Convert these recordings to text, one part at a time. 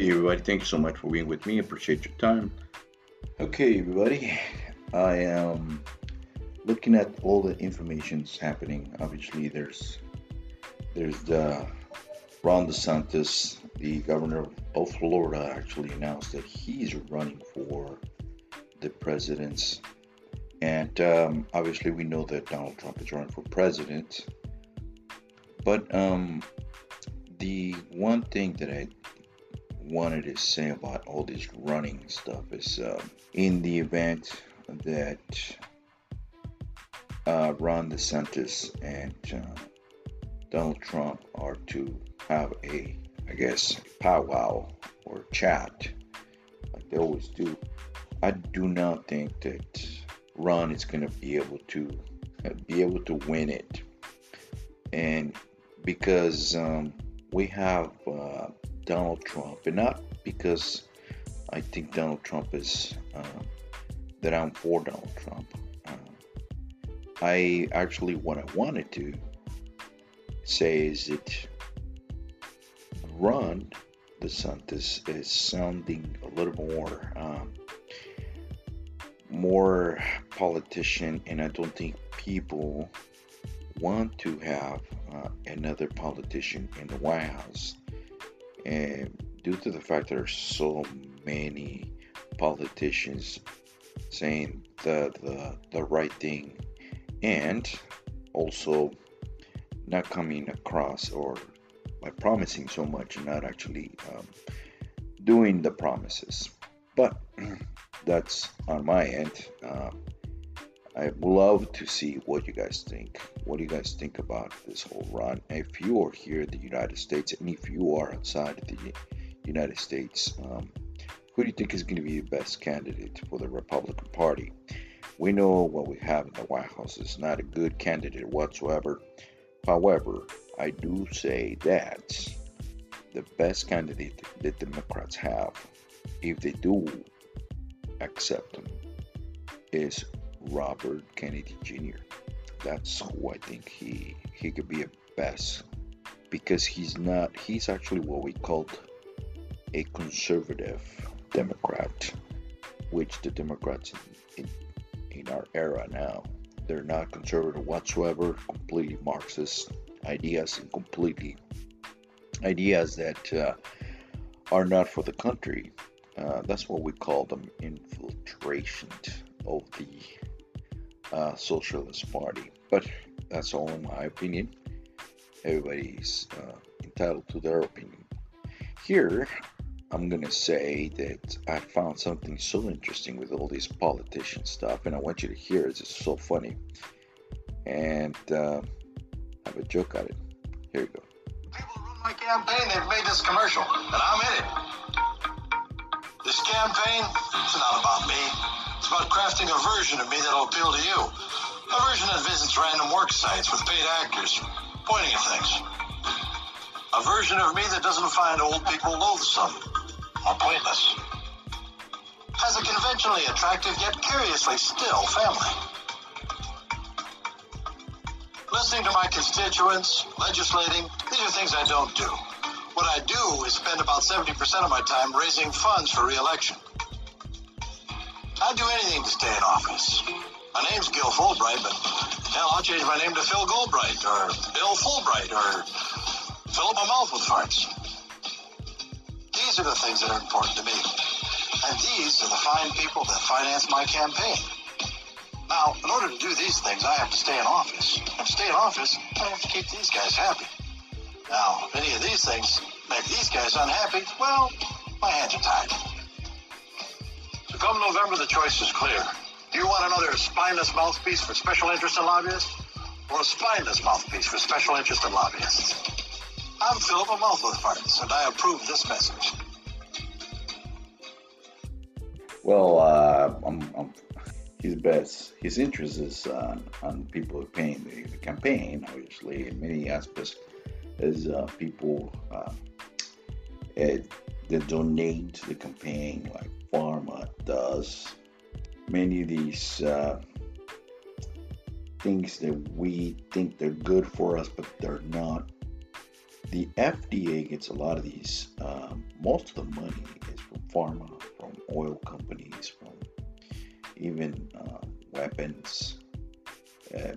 Hey, everybody, thank you so much for being with me. Appreciate your time. Okay, everybody, I am looking at all the information's happening. Obviously, there's there's the Ron DeSantis, the governor of Florida, actually announced that he's running for the president's. And um, obviously, we know that Donald Trump is running for president. But um, the one thing that I wanted to say about all this running stuff is uh, in the event that uh, Ron DeSantis and uh, Donald Trump are to have a, I guess, powwow or chat like they always do, I do not think that Ron is going to be able to be able to win it, and because um, we have uh, Donald Trump, and not because I think Donald Trump is uh, that I'm for Donald Trump. Uh, I actually what I wanted to say is that Ron DeSantis is sounding a little more um, more politician, and I don't think people want to have uh, another politician in the White House. And due to the fact there are so many politicians saying the, the, the right thing and also not coming across or by promising so much and not actually um, doing the promises. But that's on my end. Uh, I would love to see what you guys think. What do you guys think about this whole run? If you are here in the United States, and if you are outside the United States, um, who do you think is going to be the best candidate for the Republican Party? We know what we have in the White House is not a good candidate whatsoever. However, I do say that the best candidate the Democrats have, if they do accept him, is Robert Kennedy Jr. That's who I think he he could be a best because he's not he's actually what we called a conservative Democrat, which the Democrats in, in, in our era now they're not conservative whatsoever, completely Marxist ideas and completely ideas that uh, are not for the country. Uh, that's what we call them infiltration of the uh, Socialist Party. But that's all my opinion. Everybody's uh, entitled to their opinion. Here, I'm gonna say that I found something so interesting with all this politician stuff, and I want you to hear it. It's so funny, and uh, have a joke at it. Here you go. My campaign. They've made this commercial, and I'm in it. This campaign, it's not about me. About crafting a version of me that'll appeal to you. A version that visits random work sites with paid actors, pointing at things. A version of me that doesn't find old people loathsome or pointless. Has a conventionally attractive yet curiously still family. Listening to my constituents, legislating, these are things I don't do. What I do is spend about 70% of my time raising funds for re-election. I'd do anything to stay in office. My name's Gil Fulbright, but hell, I'll change my name to Phil Goldbright or Bill Fulbright or fill up my mouth with farts. These are the things that are important to me. And these are the fine people that finance my campaign. Now, in order to do these things, I have to stay in office. And to stay in office, I have to keep these guys happy. Now, if any of these things make these guys unhappy, well, my hands are tied. Come November, the choice is clear. Do you want another spineless mouthpiece for special interest and lobbyists? Or a spineless mouthpiece for special interest and lobbyists? I'm Philip a mouth with farts, and I approve this message. Well, uh, I'm, I'm, his best. His interest is uh, on people paying the, the, campaign, obviously, in many aspects, is uh, people uh, that donate to the campaign, like Pharma does. Many of these uh, things that we think they're good for us, but they're not the FDA gets a lot of these. Um, most of the money is from pharma, from oil companies, from even uh, weapons uh,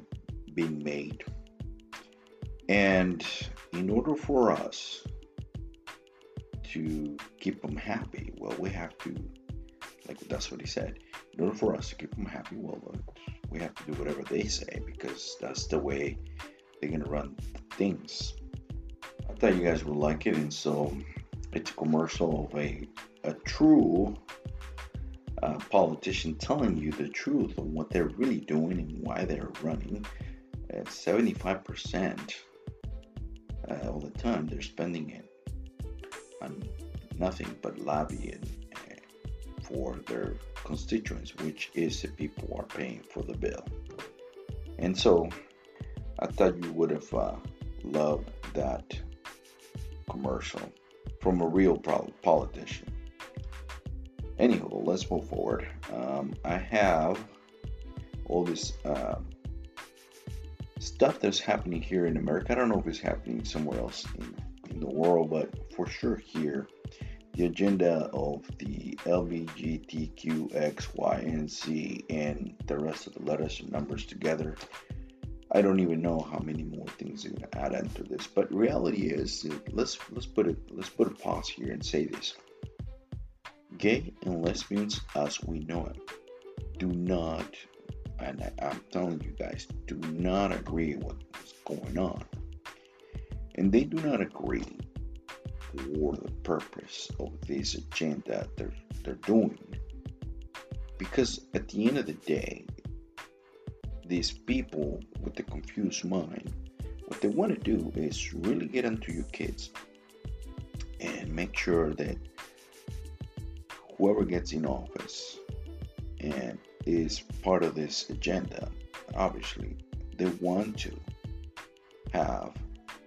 being made. And in order for us to keep them happy, well, we have to, like that's what he said. In order for us to keep them happy, well, we have to do whatever they say because that's the way they're gonna run things. I thought you guys would like it, and so it's a commercial of a a true uh, politician telling you the truth on what they're really doing and why they're running. Uh, 75% uh, all the time they're spending it on nothing but lobbying for their constituents, which is the people who are paying for the bill. And so I thought you would have uh, loved that commercial from a real politician. Anywho, let's move forward. Um, I have all this uh, stuff that's happening here in America. I don't know if it's happening somewhere else in, in the world, but for sure here, the agenda of the LBGTQ, X, Y, and Z, and the rest of the letters and numbers together. I don't even know how many more things are going to add into this, but reality is, let's let's put it let's put a pause here and say this: gay and lesbians, as we know it, do not, and I, I'm telling you guys, do not agree with what's going on, and they do not agree for the purpose of this agenda they're, they're doing. Because at the end of the day, these people with the confused mind, what they want to do is really get into your kids and make sure that whoever gets in office and is part of this agenda, obviously, they want to have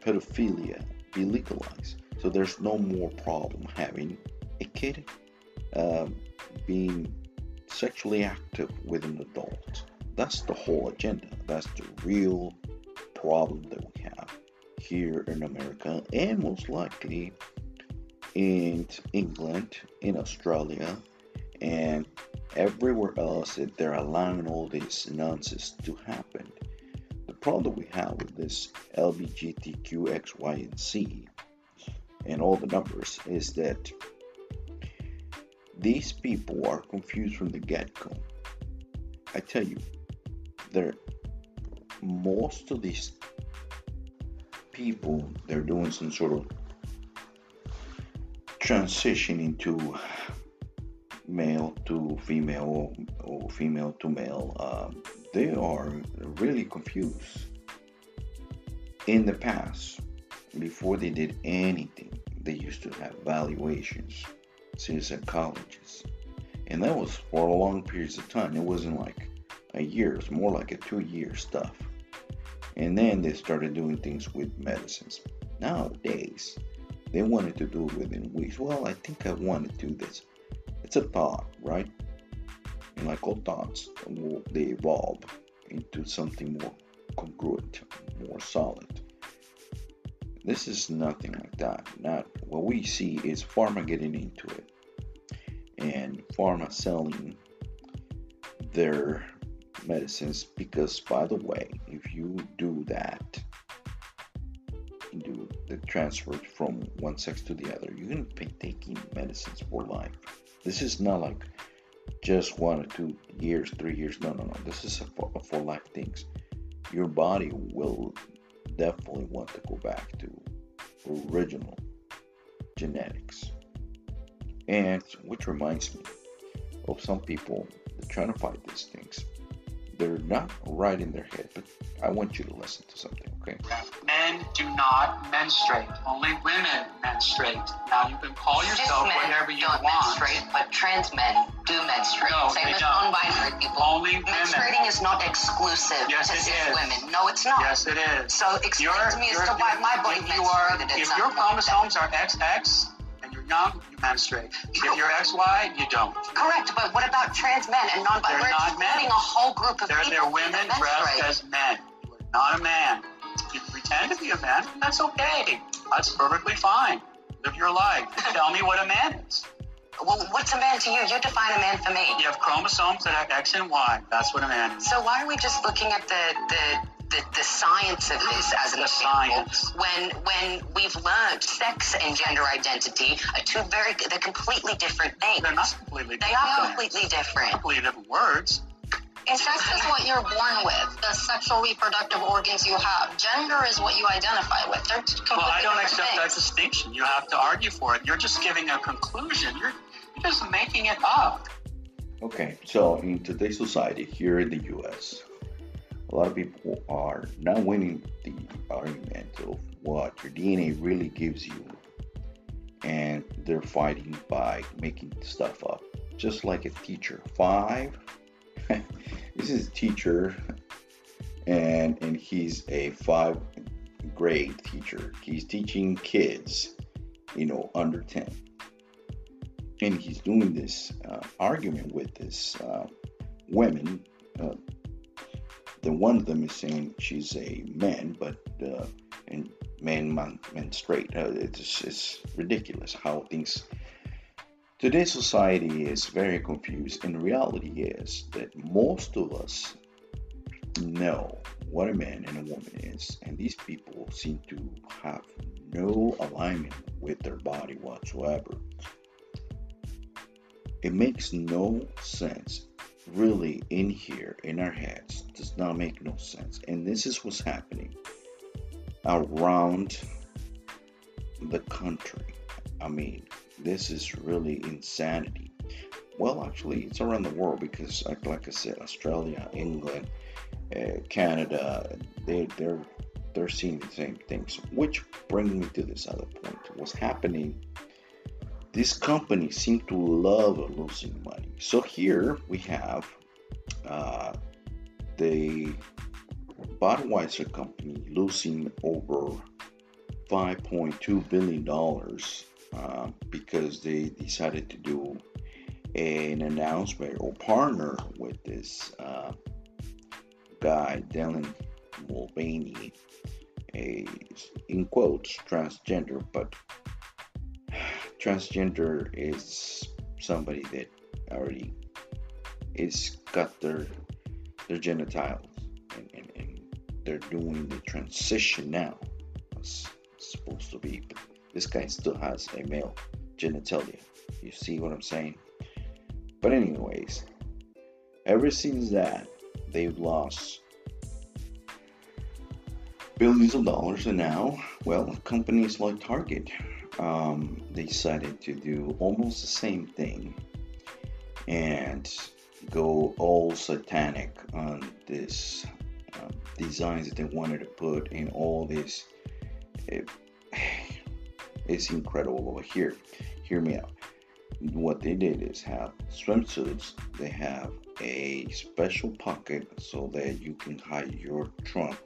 pedophilia be legalized. So there's no more problem having a kid um, being sexually active with an adult. That's the whole agenda. That's the real problem that we have here in America and most likely in England, in Australia, and everywhere else that they're allowing all this nonsense to happen. The problem we have with this LBGTQ, X, Y, and Z and all the numbers is that these people are confused from the get-go. I tell you, they're most of these people they're doing some sort of transition into male to female or female to male. Um, they are really confused. In the past, before they did anything, they used to have valuations since at colleges. And that was for long periods of time. It wasn't like a year, it was more like a two year stuff. And then they started doing things with medicines. Nowadays, they wanted to do it within weeks. Well, I think I want to do this. It's a thought, right? And like all thoughts, they evolve into something more congruent, more solid. This is nothing like that. Not what we see is pharma getting into it and pharma selling their medicines because by the way, if you do that, do the transfer from one sex to the other, you're gonna be taking medicines for life. This is not like just one or two years, three years. No, no, no. This is a for, a for life things. Your body will definitely want to go back to original genetics. And which reminds me of some people that trying to fight these things. They're not right in their head, but I want you to listen to something, okay? Men do not menstruate. Only women menstruate. Now you can call yourself whatever you don't want. menstruate, but trans men do menstruate. No, Same they as don't. non-binary people. Only women. Menstruating is not exclusive Yes, to it cis is. women. No, it's not. Yes, it is. So explain to me as to why my body if you are, menstruated. if your not like chromosomes are XX you're young, you menstruate. If you're XY, you don't. Correct, but what about trans men and non-binary? They're We're not men. excluding a whole group of They're, people they're women dressed as men. You are not a man. You pretend to be a man, that's okay. That's perfectly fine. Live your life. Tell me what a man is. Well, what's a man to you? You define a man for me. You have chromosomes that have X and Y. That's what a man is. So why are we just looking at the the the, the science of this as an The example science. when when we've learned sex and gender identity are two very they're completely different things. They're not completely They different. are completely different. completely different words. Sex is what you're born with, the sexual reproductive organs you have. Gender is what you identify with. They're completely Well, I don't different accept that distinction. You have to argue for it. You're just giving a conclusion. You're, you're just making it up. Okay, so in today's society here in the US, a lot of people are not winning the argument of what your DNA really gives you, and they're fighting by making stuff up. Just like a teacher. Five, this is a teacher, and and he's a five grade teacher. He's teaching kids, you know, under 10 and he's doing this uh, argument with this uh, women. Uh, the one of them is saying she's a man, but uh, and man, man, man straight. Uh, it's it's ridiculous how things. Today's society is very confused, and reality is that most of us know what a man and a woman is, and these people seem to have no alignment with their body whatsoever it makes no sense really in here in our heads does not make no sense. And this is what's happening around the country. I mean this is really insanity. Well actually it's around the world because like, i said australia england uh, canada they, they're they're seeing the same things which brings me to this other point. What's happening these company seem to love losing money. So here we have uh, the Budweiser company losing over 5.2 billion dollars uh, because they decided to do an announcement or partner with this uh, guy Dylan Mulvaney, a in quotes transgender, but transgender is somebody that already is got their their genitals and, and, and they're doing the transition now. It's supposed to be but this guy still has a male genitalia. You see what i'm saying? But anyways ever since that they've lost billions of dollars and now well companies like target um, they decided to do almost the same thing and go all satanic on this um, designs that they wanted to put in all this. It, it's incredible over here. Hear me out. What they did is have swimsuits. They have a special pocket so that you can hide your trunk,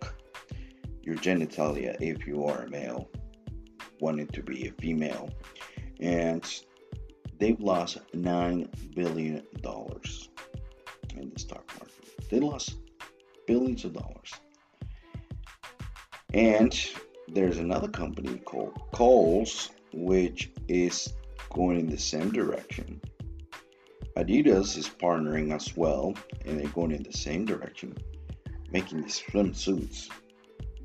your genitalia if you are a male wanted to be a female, and they've lost nine billion dollars in the stock market. They lost billions of dollars. And there's another company called Kohl's, which is going in the same direction. Adidas is partnering as well, and they're going in the same direction, making these swimsuits.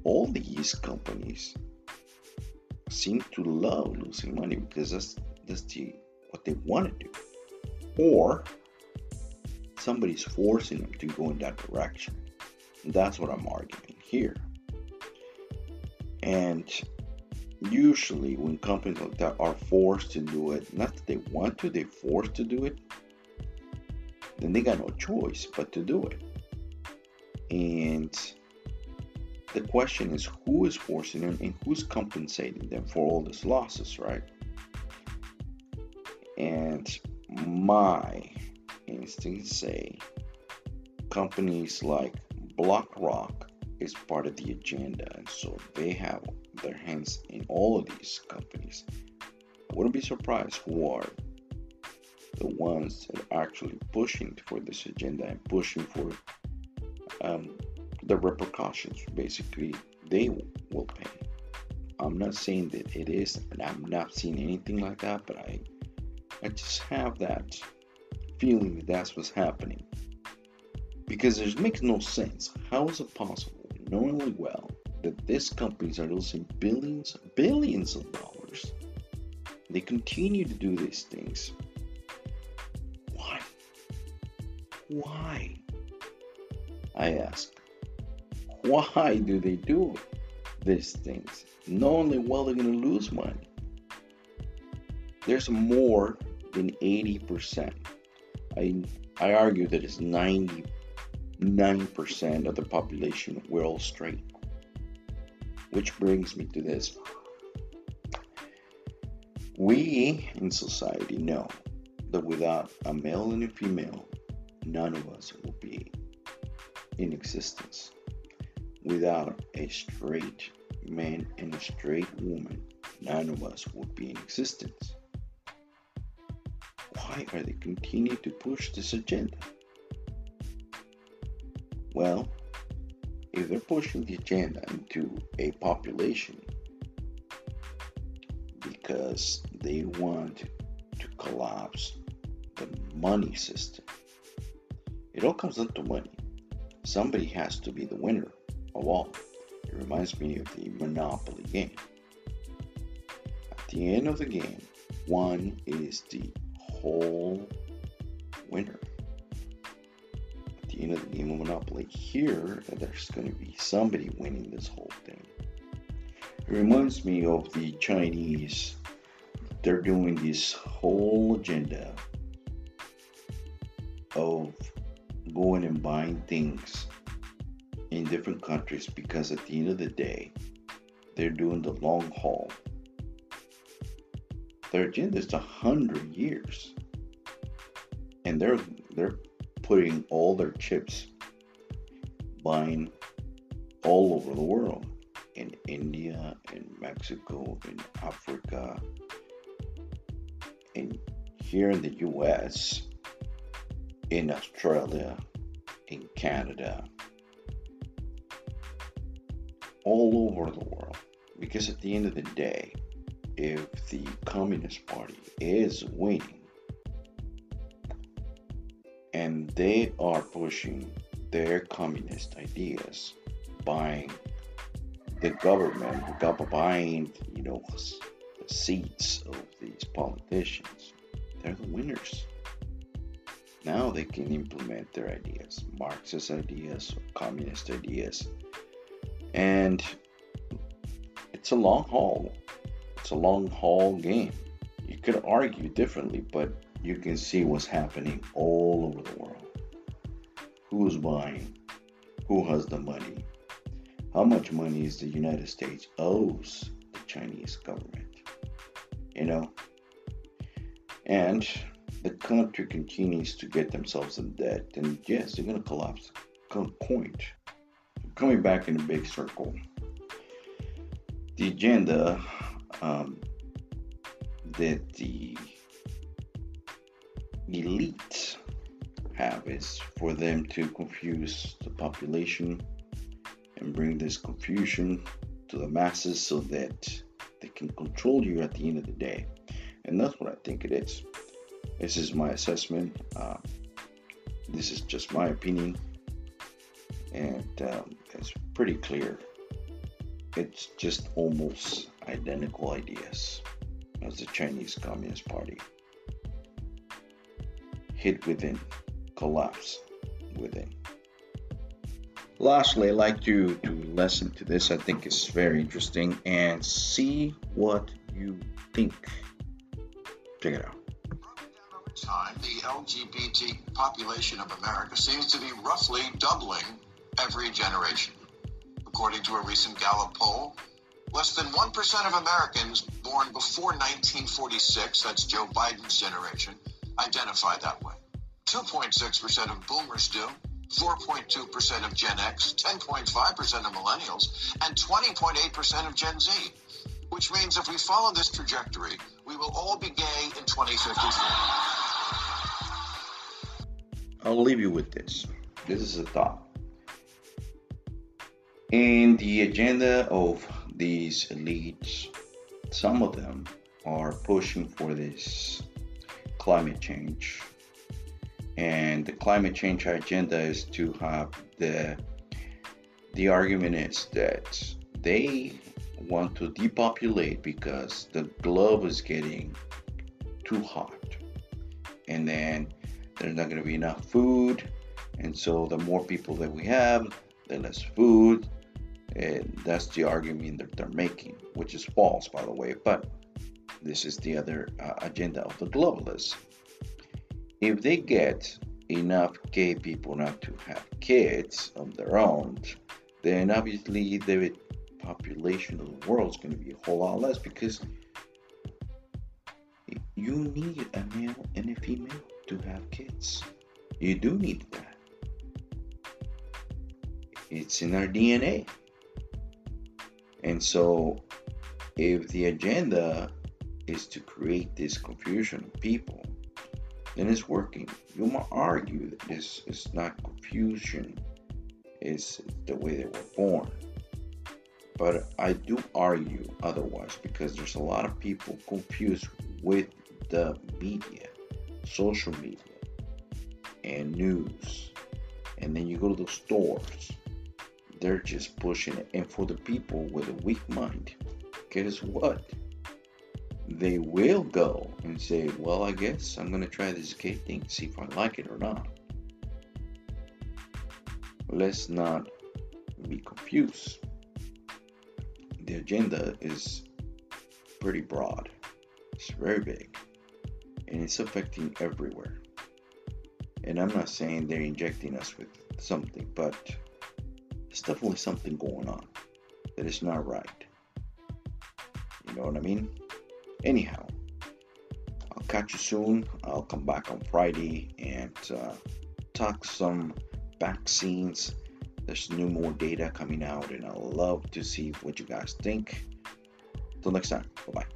All these companies seem to love losing money because that's that's the what they want to do, or somebody's forcing them to go in that direction. And that's what I'm arguing here. And usually, when companies like that are forced to do it, not that they want to, they're forced to do it, then they got no choice but to do it. And the question is who is forcing them and who's compensating them for all these losses, right? And my instincts say companies like BlackRock is part of the agenda, and so they have their hands in all of these companies. I wouldn't be surprised who are the ones that are actually pushing for this agenda and pushing for um, the repercussions. Basically, they will pay. I'm not saying that it is, and I'm not seeing anything like that, but I, I just have that feeling that that's what's happening. Because it makes no sense. How is it possible, knowing well that these companies are losing billions, billions of dollars, they continue to do these things? Why? Why? I ask. Why do they do these things? Knowing well they're going to lose money. There's more than 80%. I, I argue that it's 99% of the population all straight. Which brings me to this. We in society know that without a male and a female, none of us will be in existence. Without a straight man and a straight woman, none of us would be in existence. Why are they continuing to push this agenda? Well, if they're pushing the agenda into a population because they want to collapse the money system, it all comes down to money somebody has to be the winner of all. It reminds me of the Monopoly game. At the end of the game, one is the whole winner. At the end of the game of Monopoly, here there's going to be somebody winning this whole thing. It reminds me of the Chinese. They're doing this whole agenda of going and buying things in different countries because at the end of the day, they're doing the long haul. Their agenda is a hundred years, and they're they're putting all their chips, buying all over the world, in India, in Mexico, in Africa, and here in the U.S in Australia, in Canada, all over the world. Because at the end of the day, if the Communist Party is winning and they are pushing their communist ideas, buying the government, buying, you know, the seats of these politicians, they're the winners. Now they can implement their ideas, Marxist ideas, or communist ideas. And it's a long haul. It's a long haul game. You could argue differently, but you can see what's happening all over the world. Who's buying? Who has the money? How much money is the United States owes the Chinese government? You know? And the country continues to get themselves in debt, and yes, they're going to collapse. Point. Coming back in a big circle, the agenda um, that the elite have is for them to confuse the population and bring this confusion to the masses so that they can control you at the end of the day. And that's what I think it is. This is my assessment. Uh, this is just my opinion, and um, it's pretty clear. It's just almost identical ideas as the Chinese Communist Party. Hit within, collapse within. Lastly, I'd like you to listen to this. I think it's very interesting and see what you think. Check it out time, the LGBT population of America seems to be roughly doubling every generation. According to a recent Gallup poll, less than 1% of Americans born before 1946, that's Joe Biden's generation, identify that way. 2.6% of boomers do, 4.2% of Gen X, 10.5% of millennials, and 20.8% of Gen Z. Which means if we follow this trajectory, we will all be gay in 2054. I'll leave you with this. This is a thought. In the agenda of these elites, some of them are pushing for this climate change. And the climate change agenda is to have the the argument is that they want to depopulate because the globe is getting too hot. And then there's not going to be enough food. And so the more people that we have, the less food. And that's the argument that they're making, which is false, by the way. But this is the other uh, agenda of the globalists. If they get enough gay people not to have kids of their own, then obviously the population of the world is going to be a whole lot less because you need a male and a female to have kids. You do need that. It's in our DNA. And so, if the agenda is to create this confusion of people, then it's working. You might argue that this is not confusion, it's the way they were born. But I do argue otherwise because there's a lot of people confused with the media, social media, and news. And then you go to the stores, they're just pushing it. And for the people with a weak mind, guess what? They will go and say, Well, I guess I'm going to try this gay thing, see if I like it or not. Let's not be confused. The agenda is pretty broad, it's very big and it's affecting everywhere. And I'm not saying they're injecting us with something, but there's definitely something going on that is not right. You know what I mean? Anyhow, I'll catch you soon. I'll come back on Friday and uh, talk some vaccines. There's new more data coming out, and I'd love to see what you guys think. Till next time, bye bye.